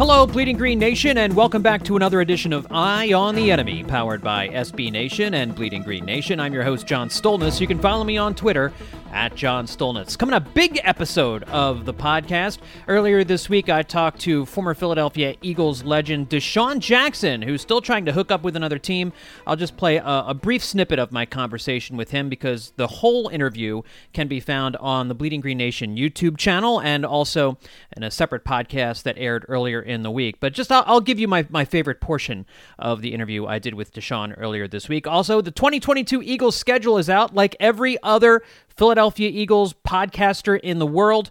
Hello, Bleeding Green Nation, and welcome back to another edition of Eye on the Enemy, powered by SB Nation and Bleeding Green Nation. I'm your host, John Stolnis. You can follow me on Twitter at John Stolnis. Coming up, big episode of the podcast. Earlier this week, I talked to former Philadelphia Eagles legend DeSean Jackson, who's still trying to hook up with another team. I'll just play a, a, brief snippet of my conversation with him because the whole interview can be found on the Bleeding Green Nation YouTube channel and also in a separate podcast that aired earlier in the week. But just I'll, I'll give you my, my favorite portion of the interview I did with DeSean earlier this week. Also, the 2022 Eagles schedule is out like every other Philadelphia Eagles podcaster in the world.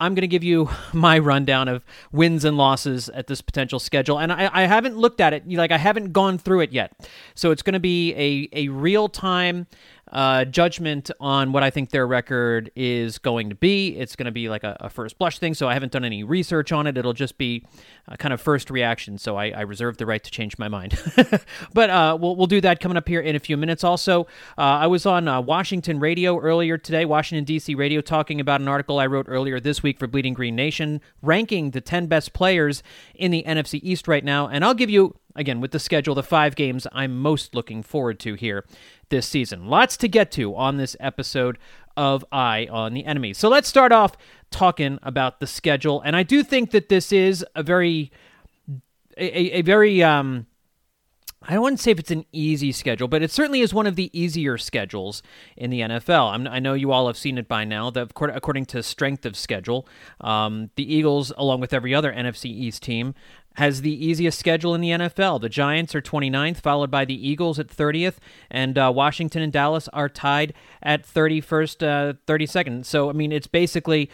I'm going to give you my rundown of wins and losses at this potential schedule. And I, I haven't looked at it, like, I haven't gone through it yet. So it's going to be a, a real time uh, judgment on what I think their record is going to be. It's going to be like a, a, first blush thing, so I haven't done any research on it. It'll just be kind of first reaction, so I, I reserve the right to change my mind. but uh, we'll, we'll do that coming up here in a few minutes. Also, uh, I was on uh, Washington Radio earlier today, Washington, D.C. Radio, talking about an article I wrote earlier this week for Bleeding Green Nation, ranking the 10 best players in the NFC East right now. And I'll give you again, with the schedule, the five games I'm most looking forward to here this season. Lots to get to on this episode of Eye on the Enemy. So let's start off talking about the schedule. And I do think that this is a very, a, a very, um, I to say if it's an easy schedule, but it certainly is one of the easier schedules in the NFL. I'm, i know you all have seen it by now. That according to strength of schedule, um, the Eagles, along with every other NFC East team, has the easiest schedule in the NFL. The Giants are 29th, followed by the Eagles at 30th, and uh, Washington and Dallas are tied at 31st, uh, 32nd. So, I mean, it's basically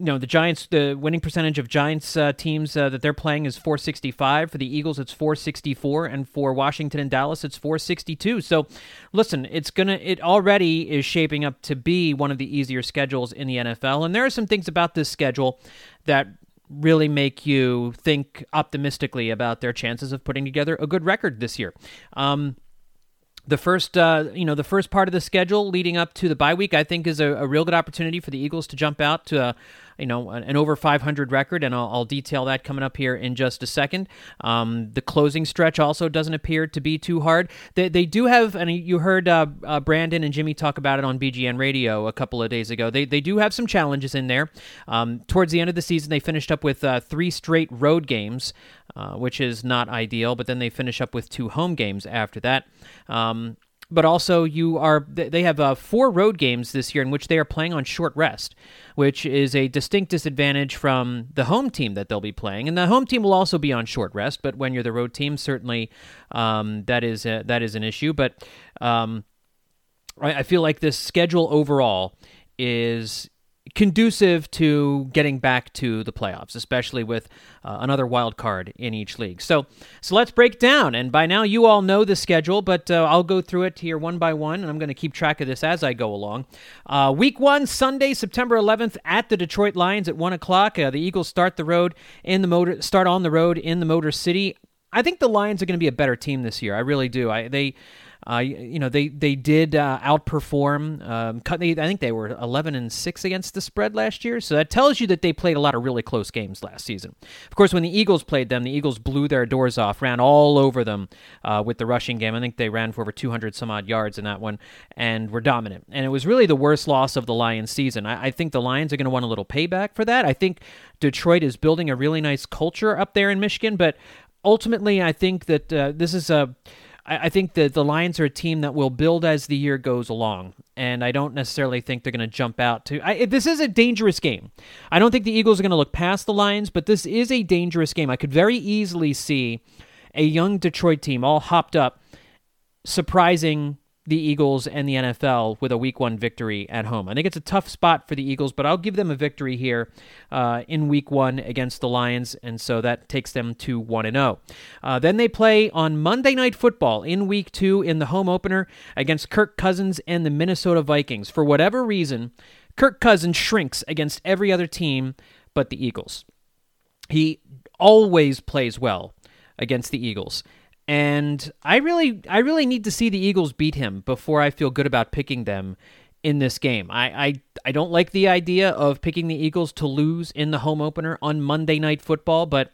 you know the Giants the winning percentage of Giants uh, teams uh, that they're playing is 465 for the Eagles it's 464 and for Washington and Dallas it's 462 so listen it's to it already is shaping up to be one of the easier schedules in the NFL and there are some things about this schedule that really make you think optimistically about their chances of putting together a good record this year. Um, the first, uh, you know, the first part of the schedule leading up to the bye week, I think, is a, a real good opportunity for the Eagles to jump out to a, you know, an, over 500 record, and I'll, I'll, detail that coming up here in just a second. Um, the closing stretch also doesn't appear to be too hard. They, they do have, and you heard uh, uh, Brandon and Jimmy talk about it on BGN Radio a couple of days ago. They, they do have some challenges in there. Um, towards the end of the season, they finished up with uh, three straight road games, uh, which is not ideal, but then they finish up with two home games after that. Um, but also you are they have uh, four road games this year in which they are playing on short rest which is a distinct disadvantage from the home team that they'll be playing. And the home team will also be on short rest but when you're the road team certainly um, that is a, that is an issue. But um, I, I feel like this schedule overall is conducive to getting back to the playoffs, especially with uh, another wild card in each league. So, so let's break down. And by now, you all know the schedule, but uh, I'll go through it here one by one, and I'm going to keep track of this as I go along. Uh, week one, Sunday, September 11th, at the Detroit Lions at one o'clock. Uh, the Eagles start the road in the motor, start on the road in the Motor City. I think the Lions are going to be a better team this year. I really do. I they Uh, you know, they they did uh, outperform. Um, I think they were 11 and six against the spread last year. So that tells you that they played a lot of really close games last season. Of course, when the Eagles played them, the Eagles blew their doors off, ran all over them uh, with the rushing game. I think they ran for over 200 some odd yards in that one and were dominant. And it was really the worst loss of the Lions season. I, I think the Lions are going to want a little payback for that. I think Detroit is building a really nice culture up there in Michigan, but ultimately, I think that uh, this is a. I think that the Lions are a team that will build as the year goes along, and I don't necessarily think they're going to jump out to. I, this is a dangerous game. I don't think the Eagles are going to look past the Lions, but this is a dangerous game. I could very easily see a young Detroit team all hopped up, surprising the Eagles and the NFL with a week one victory at home. I think it's a tough spot for the Eagles, but I'll give them a victory here uh, in week one against the Lions, and so that takes them to 1 and 0. Uh, then they play on Monday Night Football in week two in the home opener against Kirk Cousins and the Minnesota Vikings. For whatever reason, Kirk Cousins shrinks against every other team but the Eagles. He always plays well against the Eagles. And I really I really need to see the Eagles beat him before I feel good about picking them in this game. I, I I don't like the idea of picking the Eagles to lose in the home opener on Monday night football, but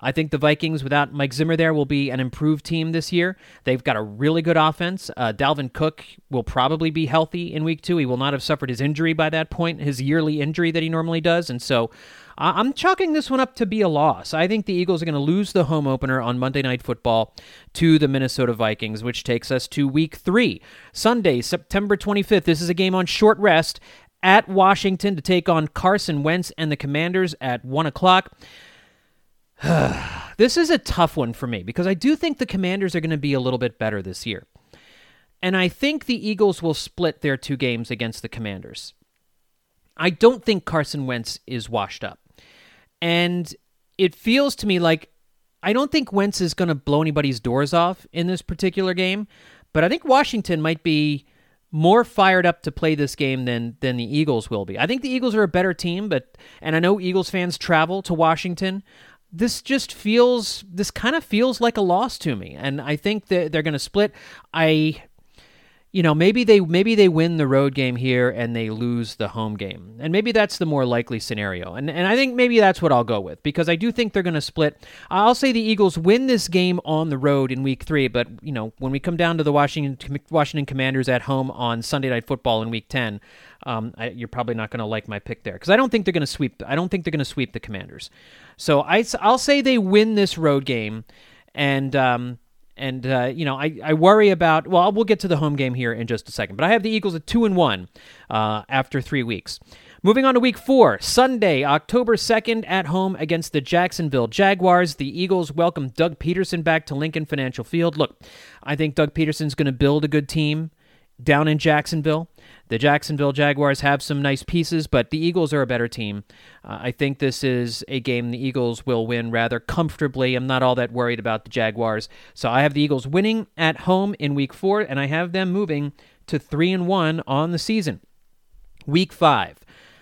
I think the Vikings, without Mike Zimmer there, will be an improved team this year. They've got a really good offense. Uh, Dalvin Cook will probably be healthy in week two. He will not have suffered his injury by that point, his yearly injury that he normally does. And so I'm chalking this one up to be a loss. I think the Eagles are going to lose the home opener on Monday Night Football to the Minnesota Vikings, which takes us to week three. Sunday, September 25th. This is a game on short rest at Washington to take on Carson Wentz and the Commanders at 1 o'clock. this is a tough one for me because I do think the Commanders are going to be a little bit better this year. And I think the Eagles will split their two games against the Commanders. I don't think Carson Wentz is washed up. And it feels to me like I don't think Wentz is going to blow anybody's doors off in this particular game, but I think Washington might be more fired up to play this game than than the Eagles will be. I think the Eagles are a better team, but and I know Eagles fans travel to Washington. This just feels this kind of feels like a loss to me, and I think that they're going to split. I you know, maybe they maybe they win the road game here and they lose the home game. And maybe that's the more likely scenario. And and I think maybe that's what I'll go with because I do think they're going to split. I'll say the Eagles win this game on the road in week 3, but you know, when we come down to the Washington Washington Commanders at home on Sunday Night Football in week 10, um, I, you're probably not going to like my pick there because I don't think they're going to sweep. I don't think they're going to sweep the Commanders. So I, I'll say they win this road game, and um, and uh, you know, I, I worry about. Well, we'll get to the home game here in just a second. But I have the Eagles at two and one uh, after three weeks. Moving on to week four, Sunday, October 2nd, at home against the Jacksonville Jaguars. The Eagles welcome Doug Pederson back to Lincoln Financial Field. Look, I think Doug Pederson's going to build a good team down in Jacksonville. The Jacksonville Jaguars have some nice pieces, but the Eagles are a better team. Uh, I think this is a game the Eagles will win rather comfortably. I'm not all that worried about the Jaguars. So I have the Eagles winning at home in week four, and I have them moving to 3 and 1 on the season. Week 5.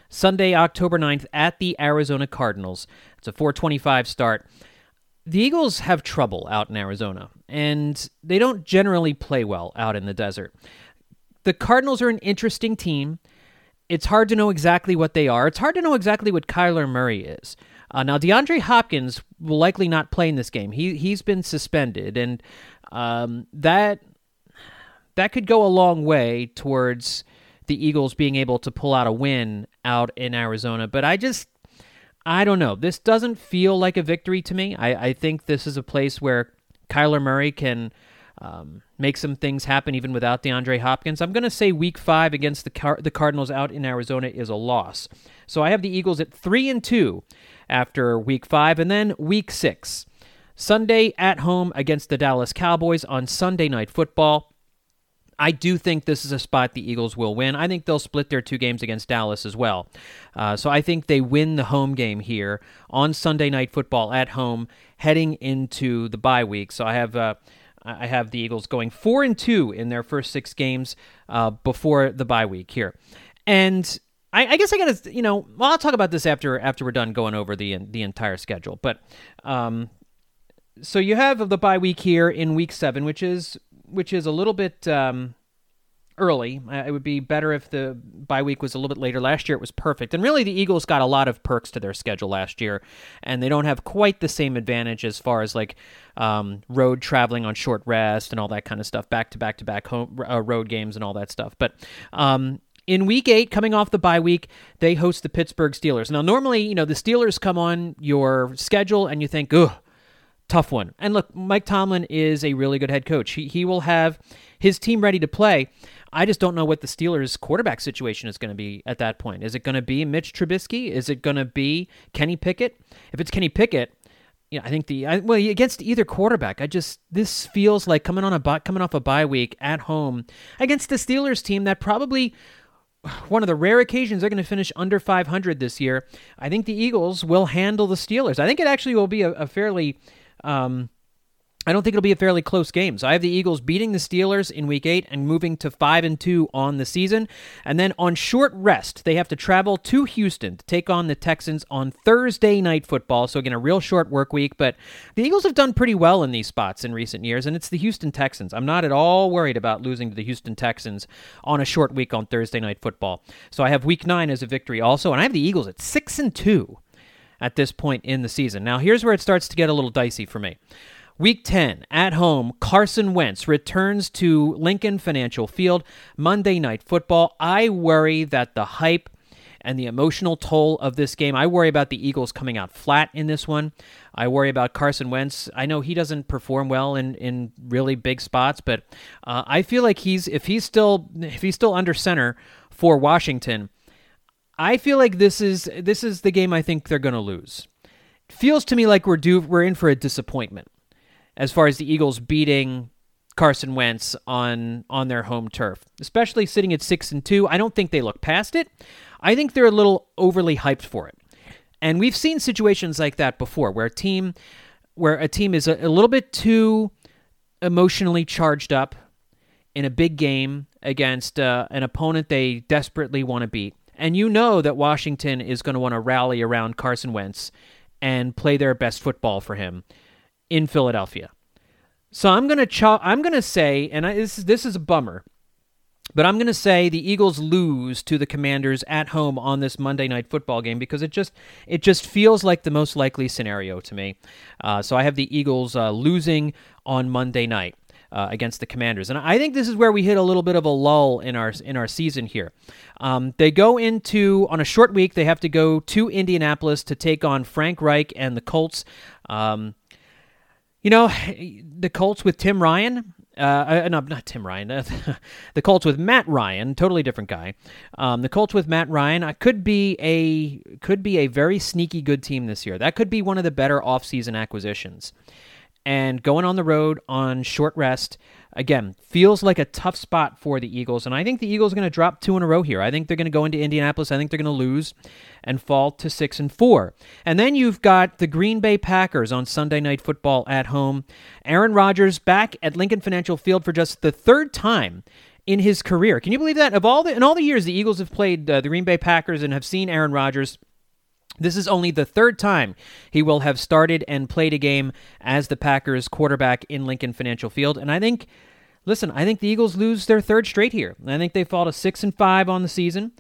Sunday, October 9th at the Arizona Cardinals. It's a 425 start. The Eagles have trouble out in Arizona, and they don't generally play well out in the desert the Cardinals are an interesting team. It's hard to know exactly what they are. It's hard to know exactly what Kyler Murray is. Uh, now, DeAndre Hopkins will likely not play in this game. He he's been suspended, and um, that that could go a long way towards the Eagles being able to pull out a win out in Arizona. But I just I don't know. This doesn't feel like a victory to me. I, I think this is a place where Kyler Murray can um, make some things happen even without DeAndre Hopkins. I'm going to say Week Five against the Car- the Cardinals out in Arizona is a loss. So I have the Eagles at three and two after Week Five, and then Week Six, Sunday at home against the Dallas Cowboys on Sunday Night Football. I do think this is a spot the Eagles will win. I think they'll split their two games against Dallas as well. Uh, so I think they win the home game here on Sunday Night Football at home, heading into the bye week. So I have. Uh, I have the Eagles going four and two in their first six games uh, before the bye week here, and I, I guess I got to you know well I'll talk about this after after we're done going over the the entire schedule. But um, so you have the bye week here in week seven, which is which is a little bit um, early. Uh, it would be better if the bye week was a little bit later. Last year it was perfect. And really, the Eagles got a lot of perks to their schedule last year, and they don't have quite the same advantage as far as like um, road traveling on short rest and all that kind of stuff, back to back to back home uh, road games and all that stuff. But um, in week eight, coming off the bye week, they host the Pittsburgh Steelers. Now, normally, you know, the Steelers come on your schedule and you think, ugh, tough one. And look, Mike Tomlin is a really good head coach. He, he will have his team ready to play. I just don't know what the Steelers' quarterback situation is going to be at that point. Is it going to be Mitch Trubisky? Is it going to be Kenny Pickett? If it's Kenny Pickett, you know, I think the I, well against either quarterback. I just this feels like coming on a coming off a bye week at home against the Steelers team that probably one of the rare occasions they're going to finish under 500 this year. I think the Eagles will handle the Steelers. I think it actually will be a, a fairly um, I don't think it'll be a fairly close game. So I have the Eagles beating the Steelers in week 8 and moving to 5 and 2 on the season. And then on short rest, they have to travel to Houston to take on the Texans on Thursday night football. So again, a real short work week, but the Eagles have done pretty well in these spots in recent years and it's the Houston Texans. I'm not at all worried about losing to the Houston Texans on a short week on Thursday night football. So I have week 9 as a victory also and I have the Eagles at 6 and 2 at this point in the season. Now, here's where it starts to get a little dicey for me. Week 10, at home, Carson Wentz returns to Lincoln Financial Field, Monday Night Football. I worry that the hype and the emotional toll of this game, I worry about the Eagles coming out flat in this one. I worry about Carson Wentz. I know he doesn't perform well in, in really big spots, but uh, I feel like he's if he's still if he's still under center for Washington, I feel like this is this is the game I think they're going to lose. Feels to me like we're due we're in for a disappointment as far as the Eagles beating Carson Wentz on on their home turf, especially sitting at six and two. I don't think they look past it. I think they're a little overly hyped for it, and we've seen situations like that before, where a team where a team is a, a little bit too emotionally charged up in a big game against uh, an opponent they desperately want to beat, and you know that Washington is going to want to rally around Carson Wentz and play their best football for him in Philadelphia. So I'm gonna ch- I'm gonna say, and I, this this is a bummer, but I'm gonna say the Eagles lose to the Commanders at home on this Monday night football game because it just it just feels like the most likely scenario to me. Uh, so I have the Eagles uh, losing on Monday night. Uh, against the Commanders, and I think this is where we hit a little bit of a lull in our in our season here. Um, they go into on a short week. They have to go to Indianapolis to take on Frank Reich and the Colts. Um, you know, the Colts with Tim Ryan. Uh, uh no, not Tim Ryan. the Colts with Matt Ryan, totally different guy. Um, the Colts with Matt Ryan uh, could be a could be a very sneaky good team this year. That could be one of the better offseason acquisitions. And going on the road on short rest, again, feels like a tough spot for the Eagles. And I think the Eagles are going to drop two in a row here. I think they're going to go into Indianapolis. I think they're going to lose and fall to six and four. And then you've got the Green Bay Packers on Sunday Night Football at home. Aaron Rodgers back at Lincoln Financial Field for just the third time in his career. Can you believe that? Of all the in all the years the Eagles have played uh, the Green Bay Packers and have seen Aaron Rodgers. This is only the third time he will have started and played a game as the Packers quarterback in Lincoln Financial Field. And I think, listen, I think the Eagles lose their third straight here. I think they fall to six and five on the season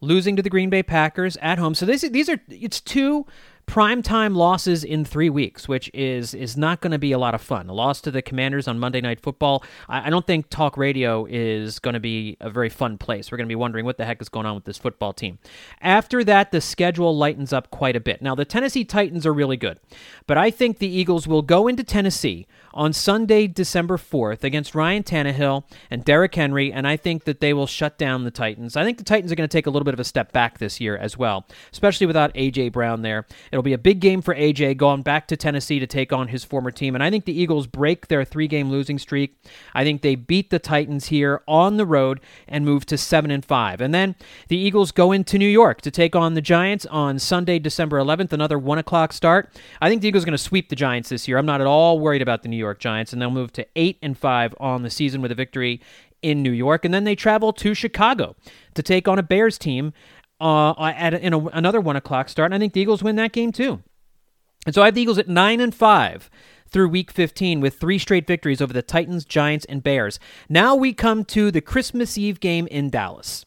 losing to the Green Bay Packers at home. So this, these are it's two primetime losses in three weeks, which is is not going to be a lot of fun. A loss to the Commanders on Monday Night Football. I, I don't think talk radio is going to be a very fun place. We're going to be wondering what the heck is going on with this football team. After that, the schedule lightens up quite a bit. Now the Tennessee Titans are really good, but I think the Eagles will go into Tennessee on Sunday, December 4th, against Ryan Tannehill and Derrick Henry, and I think that they will shut down the Titans. I think the Titans are going to take a little bit of a step back this year as well, especially without A.J. Brown there. It'll be a big game for A.J. going back to Tennessee to take on his former team, and I think the Eagles break their three game losing streak. I think they beat the Titans here on the road and move to 7 and 5. And then the Eagles go into New York to take on the Giants on Sunday, December 11th, another 1 o'clock start. I think the Eagles are going to sweep the Giants this year. I'm not at all worried about the New York Giants, and they'll move to eight and five on the season with a victory in New York, and then they travel to Chicago to take on a Bears team uh, at in a, another one o'clock start. And I think the Eagles win that game too. And so I have the Eagles at nine and five through week 15 with three straight victories over the Titans, Giants, and Bears. Now we come to the Christmas Eve game in Dallas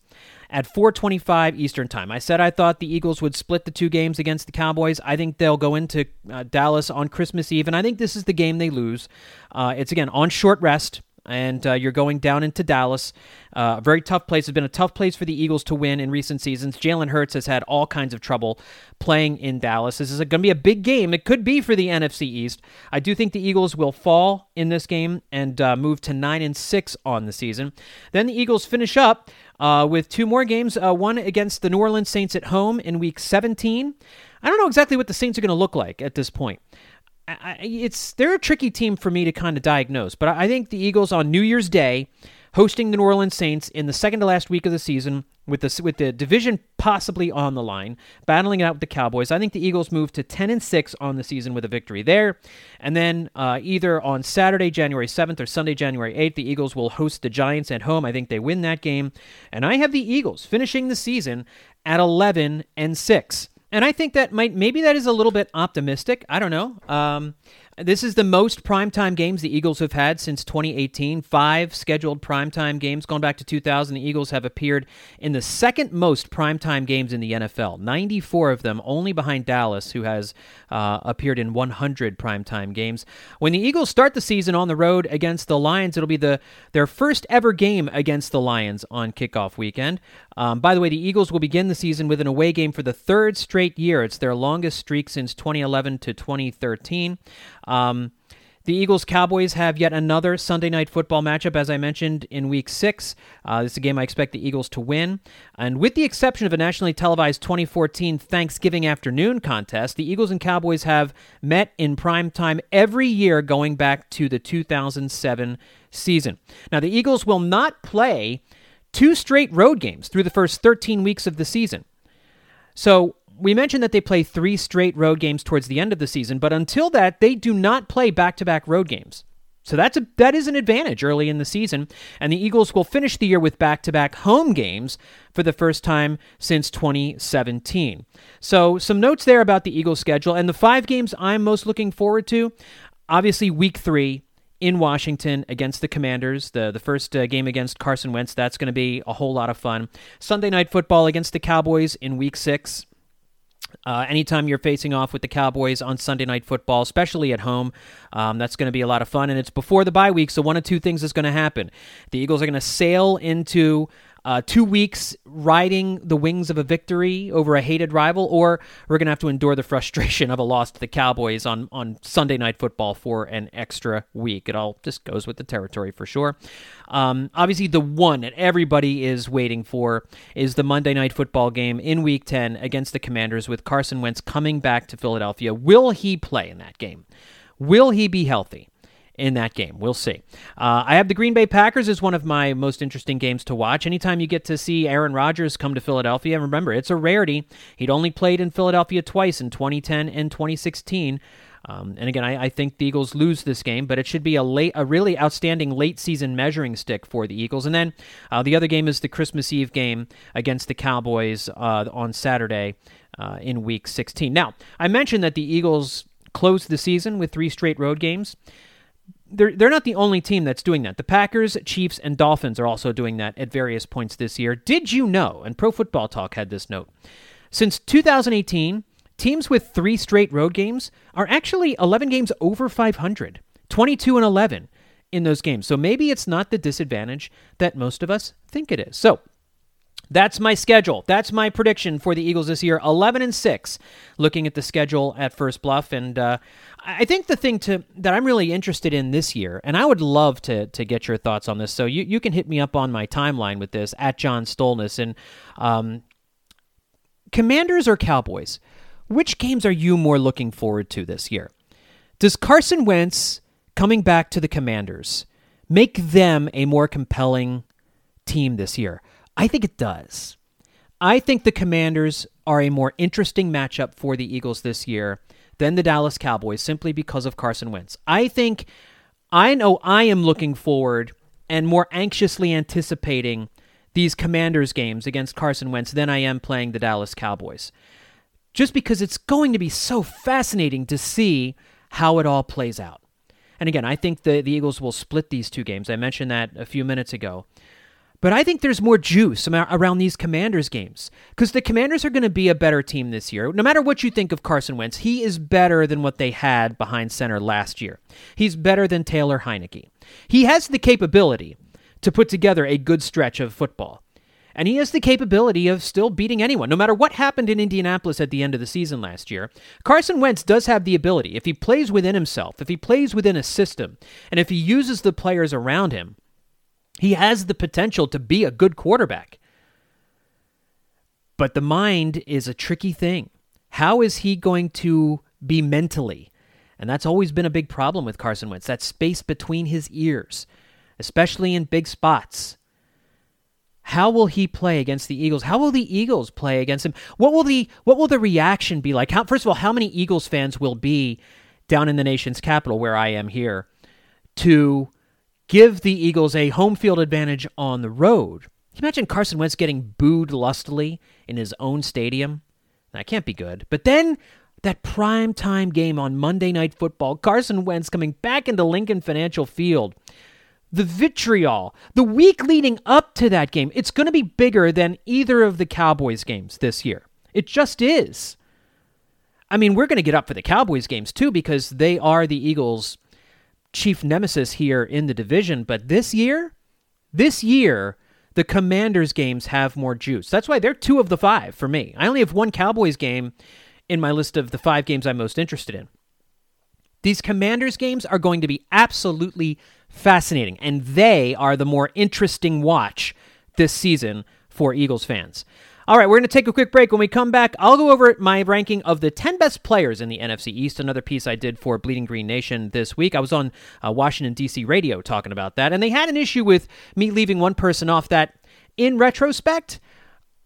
at 4:25 Eastern Time. I said I thought the Eagles would split the two games against the Cowboys. I think they'll go into uh, Dallas on Christmas Eve, and I think this is the game they lose. Uh, it's again on short rest and uh, you're going down into Dallas. Uh, a very tough place. It's been a tough place for the Eagles to win in recent seasons. Jalen Hurts has had all kinds of trouble playing in Dallas. This is going to be a big game. It could be for the NFC East. I do think the Eagles will fall in this game and uh, move to nine and six on the season. Then the Eagles finish up uh, with two more games. Uh, one against the New Orleans Saints at home in Week 17. I don't know exactly what the Saints are going to look like at this point. I, it's they're a tricky team for me to kind of diagnose, but I think the Eagles on New Year's Day hosting the New Orleans Saints in the second to last week of the season with the with the division possibly on the line, battling it out with the Cowboys. I think the Eagles move to 10 and 6 on the season with a victory there. And then uh, either on Saturday, January 7th or Sunday, January 8th, the Eagles will host the Giants at home. I think they win that game. And I have the Eagles finishing the season at 11 and 6. And I think that might maybe that is a little bit optimistic. I don't know. Um, this is the most primetime games the Eagles have had since 2018. Five scheduled primetime games. Going back to 2000, the Eagles have appeared in the second most primetime games in the NFL. 94 of them, only behind Dallas, who has uh, appeared in 100 primetime games. When the Eagles start the season on the road against the Lions, it'll be the their first ever game against the Lions on kickoff weekend. Um, by the way, the Eagles will begin the season with an away game for the third straight year. It's their longest streak since 2011 to 2013. Um, the Eagles Cowboys have yet another Sunday night football matchup, as I mentioned in week six. Uh, this is a game I expect the Eagles to win. And with the exception of a nationally televised 2014 Thanksgiving afternoon contest, the Eagles and Cowboys have met in prime time every year going back to the 2007 season. Now, the Eagles will not play two straight road games through the first 13 weeks of the season. So we mentioned that they play three straight road games towards the end of the season, but until that, they do not play back-to-back road games. So that's a that is an advantage early in the season, and the Eagles will finish the year with back-to-back home games for the first time since 2017. So some notes there about the Eagles schedule and the five games I'm most looking forward to. Obviously, Week Three in Washington against the Commanders. The the first uh, game against Carson Wentz. That's going to be a whole lot of fun. Sunday night football against the Cowboys in Week Six. Uh, anytime you're facing off with the Cowboys on Sunday Night Football, especially at home, um, that's going to be a lot of fun. And it's before the bye week, so one of two things is going to happen. The Eagles are going to sail into uh, two weeks riding the wings of a victory over a hated rival, or we're going to have to endure the frustration of a loss to the Cowboys on, on Sunday Night Football for an extra week. It all just goes with the territory for sure. Um, obviously, the one that everybody is waiting for is the Monday Night Football game in Week 10 against the Commanders with Carson Wentz coming back to Philadelphia. Will he play in that game? Will he be healthy? In that game. We'll see. Uh, I have the Green Bay Packers as one of my most interesting games to watch. Anytime you get to see Aaron Rodgers come to Philadelphia, remember, it's a rarity. He'd only played in Philadelphia twice in 2010 and 2016. Um, and again, I, I, think the Eagles lose this game, but it should be a late, a really outstanding late season measuring stick for the Eagles. And then uh, the other game is the Christmas Eve game against the Cowboys uh, on Saturday uh, in Week 16. Now, I mentioned that the Eagles closed the season with three straight road games they're they're not the only team that's doing that. The Packers, Chiefs, and Dolphins are also doing that at various points this year. Did you know? And Pro Football Talk had this note. Since 2018, teams with 3 straight road games are actually 11 games over 500. 22 and 11 in those games. So maybe it's not the disadvantage that most of us think it is. So, that's my schedule. That's my prediction for the Eagles this year. 11 and 6 looking at the schedule at First Bluff and uh, I think the thing to that I'm really interested in this year, and I would love to to get your thoughts on this. So you, you can hit me up on my timeline with this at John Stolnis and um, Commanders or Cowboys. Which games are you more looking forward to this year? Does Carson Wentz coming back to the Commanders make them a more compelling team this year? I think it does. I think the Commanders are a more interesting matchup for the Eagles this year than the Dallas Cowboys simply because of Carson Wentz. I think I know I am looking forward and more anxiously anticipating these Commanders games against Carson Wentz than I am playing the Dallas Cowboys. Just because it's going to be so fascinating to see how it all plays out. And again, I think the, the Eagles will split these two games. I mentioned that a few minutes ago. But I think there's more juice around these Commanders games because the Commanders are going to be a better team this year. No matter what you think of Carson Wentz, he is better than what they had behind center last year. He's better than Taylor Heinicke. He has the capability to put together a good stretch of football. And he has the capability of still beating anyone, no matter what happened in Indianapolis at the end of the season last year. Carson Wentz does have the ability, if he plays within himself, if he plays within a system, and if he uses the players around him, he has the potential to be a good quarterback. But the mind is a tricky thing. How is he going to be mentally? And that's always been a big problem with Carson Wentz, that space between his ears, especially in big spots. How will he play against the Eagles? How will the Eagles play against him? What will the what will the reaction be like? How, first of all, how many Eagles fans will be down in the nation's capital where I am here to give the Eagles a home field advantage on the road. Can you imagine Carson Wentz getting booed lustily in his own stadium? That can't be good. But then that prime time game on Monday Night Football, Carson Wentz coming back into Lincoln Financial Field. The vitriol, the week leading up to that game, it's going to be bigger than either of the Cowboys games this year. It just is. I mean, we're going to get up for the Cowboys games too because they are the Eagles' chief nemesis here in the division. But this year, this year, the Commanders games have more juice. That's why they're two of the five for me. I only have one Cowboys game in my list of the five games I'm most interested in. These Commanders games are going to be absolutely fascinating, and they are the more interesting watch this season for Eagles fans. All right, we're going to take a quick break. When we come back, I'll go over my ranking of the 10 best players in the NFC East, another piece I did for Bleeding Green Nation this week. I was on uh, Washington, D.C. radio talking about that, and they had an issue with me leaving one person off that, in retrospect,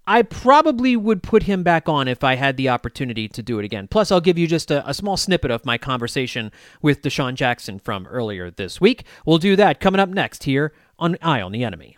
I probably would put him back on if I had the opportunity to do it again. Plus, I'll give you just a, a, small snippet of my conversation with DeSean Jackson from earlier this week. We'll do that coming up next here on Eye on the Enemy.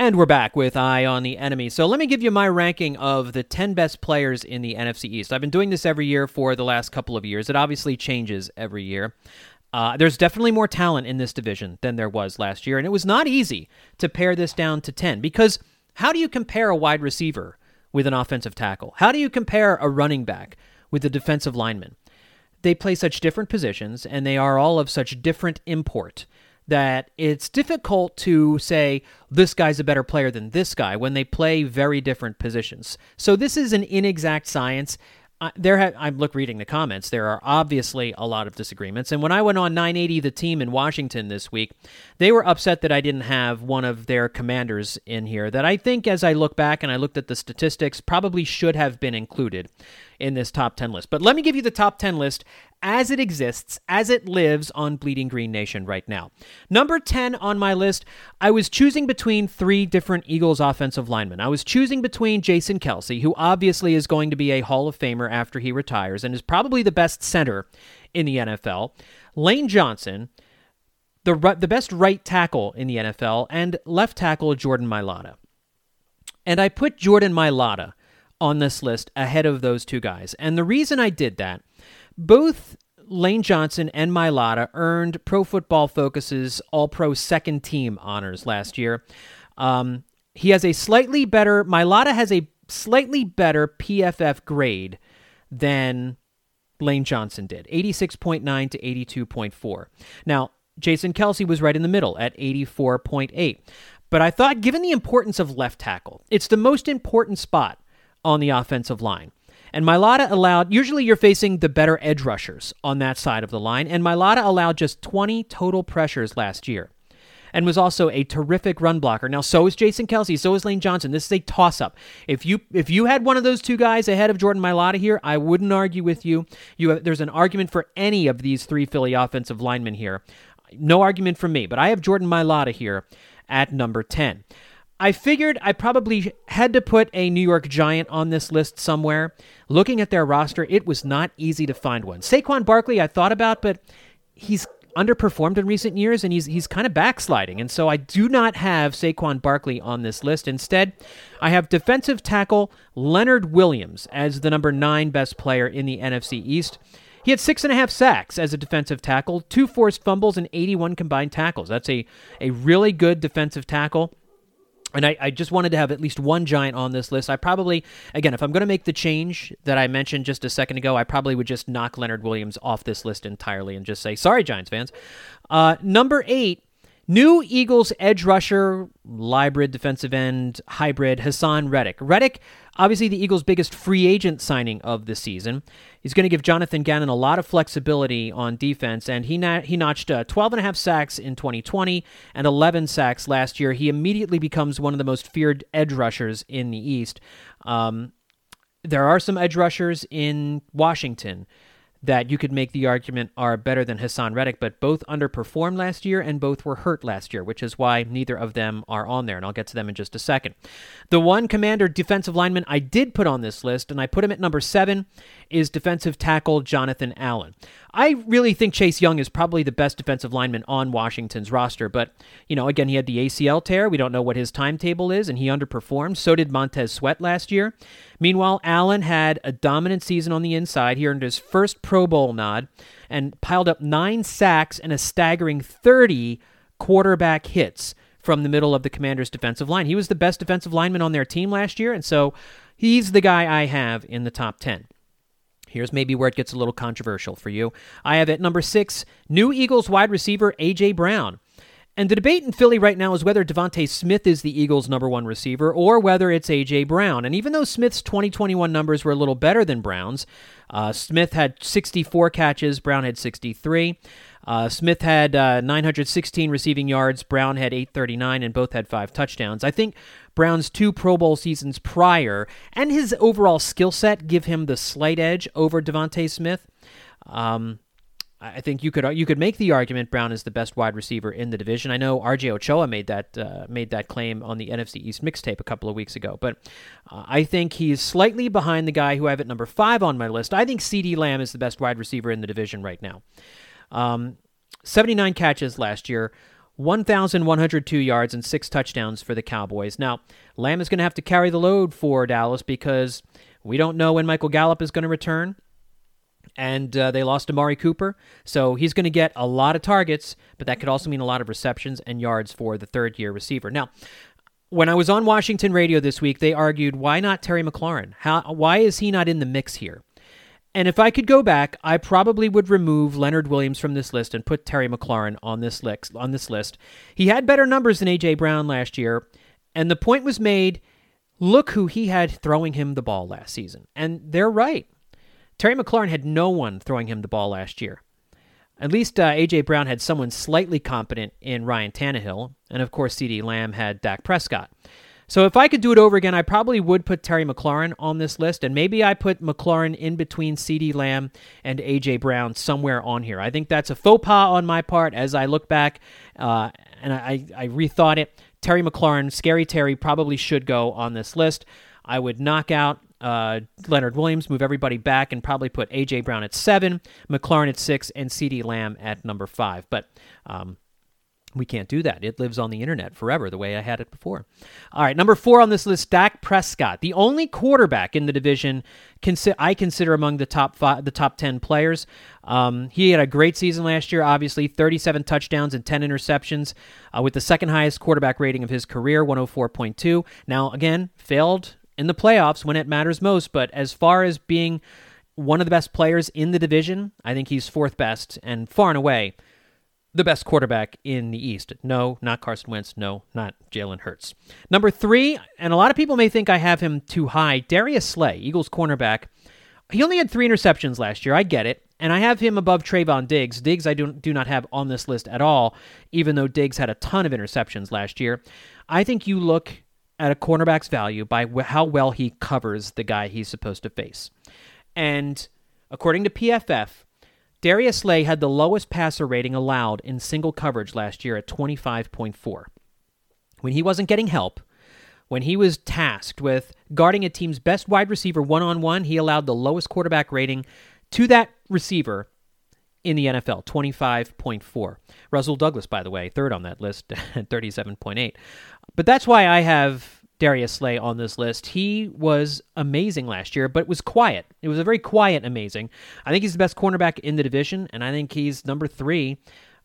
And we're back with Eye on the Enemy. So let me give you my ranking of the 10 best players in the NFC East. I've been doing this every year for the last couple of years. It obviously changes every year. Uh, there's definitely more talent in this division than there was last year, and it was not easy to pare this down to 10 because how do you compare a wide receiver with an offensive tackle? How do you compare a running back with a defensive lineman? They play such different positions, and they are all of such different import that it's difficult to say this guy's a better player than this guy when they play very different positions. So this is an inexact science. There, ha- I'm look reading the comments. There are obviously a lot of disagreements. And when I went on 980 the team in Washington this week, they were upset that I didn't have one of their commanders in here. That I think, as I look back and I looked at the statistics, probably should have been included in this top 10 list. But let me give you the top 10 list as it exists, as it lives on Bleeding Green Nation right now. Number 10 on my list, I was choosing between three different Eagles offensive linemen. I was choosing between Jason Kelce, who obviously is going to be a Hall of Famer after he retires and is probably the best center in the NFL, Lane Johnson, the, the best right tackle in the NFL, and left tackle Jordan Mailata. And I put Jordan Mailata on this list ahead of those two guys. And the reason I did that both Lane Johnson and Mailata earned Pro Football Focus's All Pro Second Team honors last year. Um, he has a slightly better, Mailata has a slightly better PFF grade than Lane Johnson did 86.9 to 82.4. Now, Jason Kelce was right in the middle at 84.8. But I thought, given the importance of left tackle, it's the most important spot on the offensive line. And Mailata allowed, usually you're facing the better edge rushers on that side of the line, and Mailata allowed just 20 total pressures last year and was also a terrific run blocker. Now, so is Jason Kelce, so is Lane Johnson. This is a toss up. If you if you had one of those two guys ahead of Jordan Mailata here, I wouldn't argue with you. You have, there's an argument for any of these three Philly offensive linemen here. No argument from me, but I have Jordan Mailata here at number 10. I figured I probably had to put a New York Giant on this list somewhere. Looking at their roster, it was not easy to find one. Saquon Barkley, I thought about, but he's underperformed in recent years and he's he's kind of backsliding. And so I do not have Saquon Barkley on this list. Instead, I have defensive tackle Leonard Williams as the number 9 best player in the NFC East. He had six and a half sacks as a defensive tackle, two forced fumbles, and 81 combined tackles. That's a, a really good defensive tackle. And I, I, just wanted to have at least one giant on this list. I probably, again, if I'm going to make the change that I mentioned just a second ago, I probably would just knock Leonard Williams off this list entirely and just say, sorry, Giants fans. Uh, number eight, new Eagles edge rusher, hybrid defensive end, hybrid, Haason Reddick. Reddick, obviously the Eagles' biggest free agent signing of the season. He's going to give Jonathan Gannon a lot of flexibility on defense, and he na- he notched uh, 12 and a half sacks in 2020 and 11 sacks last year. He immediately becomes one of the most feared edge rushers in the East. Um, there are some edge rushers in Washington that you could make the argument are better than Haason Reddick, but both underperformed last year and both were hurt last year, which is why neither of them are on there, and I'll get to them in just a second. The one commander defensive lineman I did put on this list, and I put him at number seven, is defensive tackle Jonathan Allen. I really think Chase Young is probably the best defensive lineman on Washington's roster, but, you know, again, he had the ACL tear. We don't know what his timetable is, and he underperformed. So did Montez Sweat last year. Meanwhile, Allen had a dominant season on the inside. He earned his first Pro Bowl nod and piled up nine sacks and a staggering 30 quarterback hits from the middle of the Commanders' defensive line. He was the best defensive lineman on their team last year, and so he's the guy I have in the top 10. Here's maybe where it gets a little controversial for you. I have at number six, new Eagles wide receiver A.J. Brown. And the debate in Philly right now is whether DeVonta Smith is the Eagles' number one receiver or whether it's A.J. Brown. And even though Smith's 2021 numbers were a little better than Brown's, uh, Smith had 64 catches, Brown had 63. Uh, Smith had uh, 916 receiving yards, Brown had 839, and both had five touchdowns. I think Brown's two Pro Bowl seasons prior and his overall skill set give him the slight edge over DeVonta Smith. Um, I think you could you could make the argument Brown is the best wide receiver in the division. I know RJ Ochoa made that uh, made that claim on the NFC East mixtape a couple of weeks ago, but uh, I think he's slightly behind the guy who I have at number five on my list. I think CeeDee Lamb is the best wide receiver in the division right now. Um, 79 catches last year, 1,102 yards and six touchdowns for the Cowboys. Now, Lamb is going to have to carry the load for Dallas because we don't know when Michael Gallup is going to return. And uh, they lost Amari Cooper. So he's going to get a lot of targets, but that could also mean a lot of receptions and yards for the third year receiver. Now, when I was on Washington radio this week, they argued, why not Terry McLaurin? How, why is he not in the mix here? And if I could go back, I probably would remove Leonard Williams from this list and put Terry McLaurin on this list. On this list, he had better numbers than AJ Brown last year, and the point was made. Look who he had throwing him the ball last season, and they're right. Terry McLaurin had no one throwing him the ball last year. At least uh, AJ Brown had someone slightly competent in Ryan Tannehill, and of course CeeDee Lamb had Dak Prescott. So if I could do it over again, I probably would put Terry McLaurin on this list, and maybe I put McLaurin in between CeeDee Lamb and AJ Brown somewhere on here. I think that's a faux pas on my part as I look back uh, and I, I rethought it. Terry McLaurin, Scary Terry, probably should go on this list. I would knock out uh, Leonard Williams, move everybody back, and probably put AJ Brown at seven, McLaurin at six, and CeeDee Lamb at number five. But um, We can't do that. It lives on the internet forever, the way I had it before. All right, number four on this list, Dak Prescott, the only quarterback in the division consi- I consider among the top five, the top ten players. Um, he had a great season last year. Obviously, 37 touchdowns and 10 interceptions, uh, with the second highest quarterback rating of his career, 104.2. Now, again, failed in the playoffs when it matters most, but as far as being one of the best players in the division, I think he's fourth best and far and away the best quarterback in the East. No, not Carson Wentz. No, not Jalen Hurts. Number three, and a lot of people may think I have him too high, Darius Slay, Eagles cornerback. He only had three interceptions last year. I get it. And I have him above Trevon Diggs. Diggs I do, do not have on this list at all, even though Diggs had a ton of interceptions last year. I think you look at a cornerback's value by how well he covers the guy he's supposed to face. And according to PFF, Darius Slay had the lowest passer rating allowed in single coverage last year at 25.4. When he wasn't getting help, when he was tasked with guarding a team's best wide receiver one on one, he allowed the lowest quarterback rating to that receiver in the NFL, 25.4. Rasul Douglas, by the way, third on that list at 37.8. But that's why I have Darius Slay on this list. He was amazing last year, but was quiet. It was a very quiet amazing. I think he's the best cornerback in the division, and I think he's number three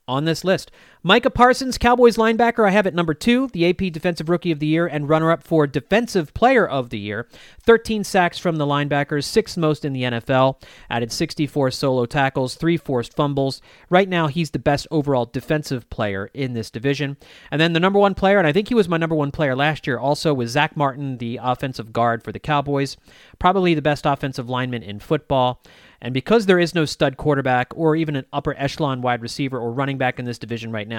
on this list. Micah Parsons, Cowboys linebacker, I have at number two, the AP Defensive Rookie of the Year and runner up for Defensive Player of the Year. 13 sacks from the linebackers, sixth most in the NFL. Added 64 solo tackles, three forced fumbles. Right now, he's the best overall defensive player in this division. And then the number one player, and I think he was my number one player last year, also was Zack Martin, the offensive guard for the Cowboys. Probably the best offensive lineman in football. And because there is no stud quarterback or even an upper echelon wide receiver or running back in this division right now,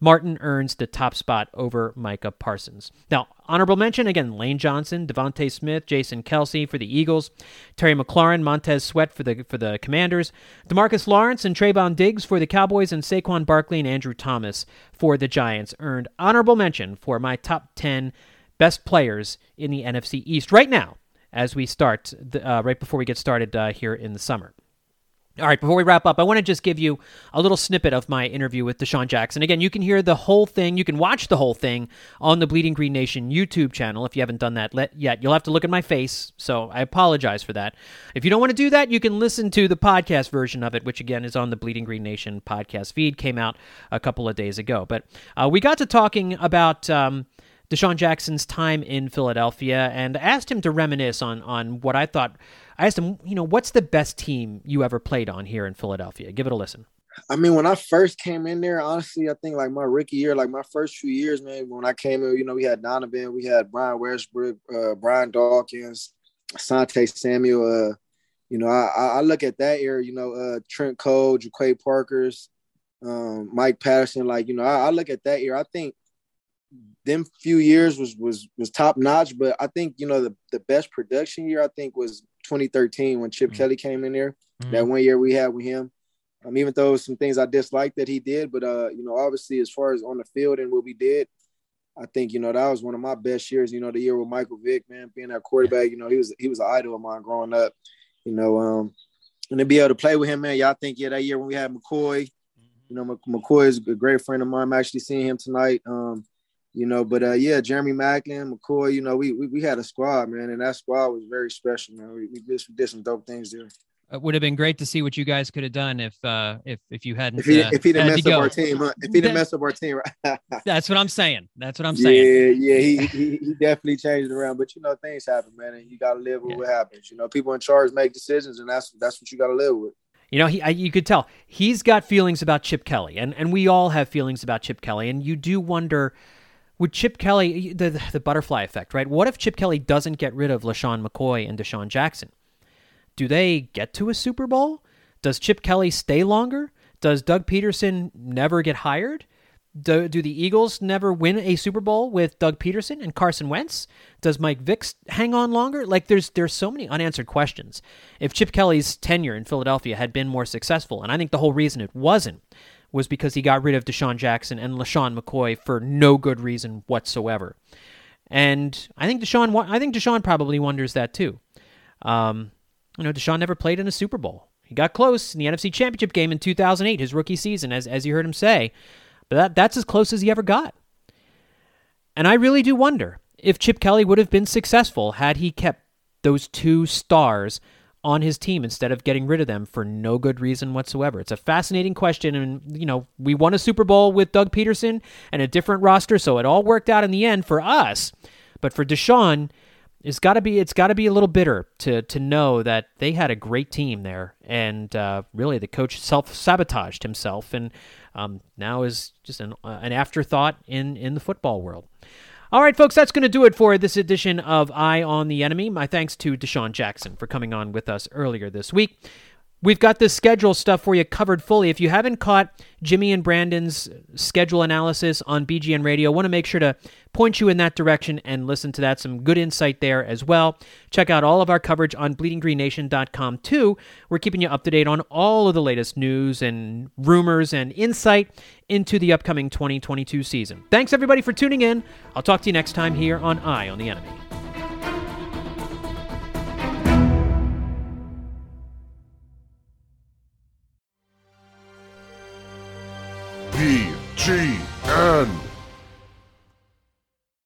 Martin earns the top spot over Micah Parsons. Now, honorable mention again Lane Johnson, DeVonta Smith, Jason Kelce for the Eagles, Terry McLaurin, Montez Sweat for the for the Commanders, Demarcus Lawrence and Trevon Diggs for the Cowboys, and Saquon Barkley and Andrew Thomas for the Giants earned honorable mention for my top 10 best players in the NFC East right now as we start, uh, right before we get started uh, here in the summer. All right, before we wrap up, I want to just give you a little snippet of my interview with DeSean Jackson. Again, you can hear the whole thing, you can watch the whole thing on the Bleeding Green Nation YouTube channel if you haven't done that yet. You'll have to look at my face, so I apologize for that. If you don't want to do that, you can listen to the podcast version of it, which again is on the Bleeding Green Nation podcast feed, came out a couple of days ago. But uh, we got to talking about. Um, DeSean Jackson's time in Philadelphia and asked him to reminisce on on what I thought. I asked him, you know, what's the best team you ever played on here in Philadelphia? Give it a listen. I mean, when I first came in there, honestly, I think like my rookie year, like my first few years, man, when I came in, you know, we had Donovan, we had Brian Westbrook, uh, Brian Dawkins, Asante Samuel. Uh, you know, I, I look at that era, you know, uh, Trent Cole, Juqua Parkers, um, Mike Patterson. Like, you know, I, I look at that year. I think them few years was was was top notch. But I think you know the the best production year I think was 2013 when Chip mm-hmm. Kelly came in there. Mm-hmm. That one year we had with him. Um, even though some things I disliked that he did, but uh, you know, obviously as far as on the field and what we did, I think you know that was one of my best years. You know, the year with Michael Vick, man, being that quarterback. You know, he was he was an idol of mine growing up. You know, um, and to be able to play with him, man, y'all think yeah that year when we had McCoy. You know, McCoy is a great friend of mine. I'm actually seeing him tonight. Um, you know. But uh, yeah, Jeremy Maclin, McCoy, you know, we, we, we had a squad, man, and that squad was very special, man. We, we did, we did some dope things there. It would have been great to see what you guys could have done if uh, if if you hadn't if he, uh, if he didn't mess up go. our team. Huh? If he didn't mess up our team, right? that's what I'm saying. That's what I'm saying. Yeah, yeah, he, he, he definitely changed it around. But you know, things happen, man, and you got to live with yeah. what happens. You know, people in charge make decisions, and that's that's what you got to live with. You know, he I, you could tell he's got feelings about Chip Kelly, and and we all have feelings about Chip Kelly, and you do wonder would Chip Kelly the the butterfly effect, right? What if Chip Kelly doesn't get rid of LeSean McCoy and DeSean Jackson? Do they get to a Super Bowl? Does Chip Kelly stay longer? Does Doug Pederson never get hired? Do, do the Eagles never win a Super Bowl with Doug Pederson and Carson Wentz? Does Mike Vick hang on longer? Like there's there's so many unanswered questions. If Chip Kelly's tenure in Philadelphia had been more successful, and I think the whole reason it wasn't was because he got rid of DeSean Jackson and LeSean McCoy for no good reason whatsoever. And I think DeSean, I think DeSean probably wonders that too. Um, you know, DeSean never played in a Super Bowl. He got close in the NFC Championship game in 2008, his rookie season, as as you heard him say. But that, that's as close as he ever got. And I really do wonder if Chip Kelly would have been successful had he kept those two stars on his team instead of getting rid of them for no good reason whatsoever. It's a fascinating question and you know, we won a Super Bowl with Doug Pederson and a different roster, so it all worked out in the end for us. But for DeSean, it's got to be it's got to be a little bitter to to know that they had a great team there, and uh, really the coach self sabotaged himself, and um, now is just an uh, an afterthought in in the football world. All right, folks, that's going to do it for this edition of Eye on the Enemy. My thanks to DeSean Jackson for coming on with us earlier this week. We've got the schedule stuff for you covered fully. If you haven't caught Jimmy and Brandon's schedule analysis on BGN Radio, I want to make sure to point you in that direction and listen to that. Some good insight there as well. Check out all of our coverage on bleedinggreennation.com too. We're keeping you up to date on all of the latest news and rumors and insight into the upcoming 2022 season. Thanks everybody for tuning in. I'll talk to you next time here on Eye on the Enemy. BGN.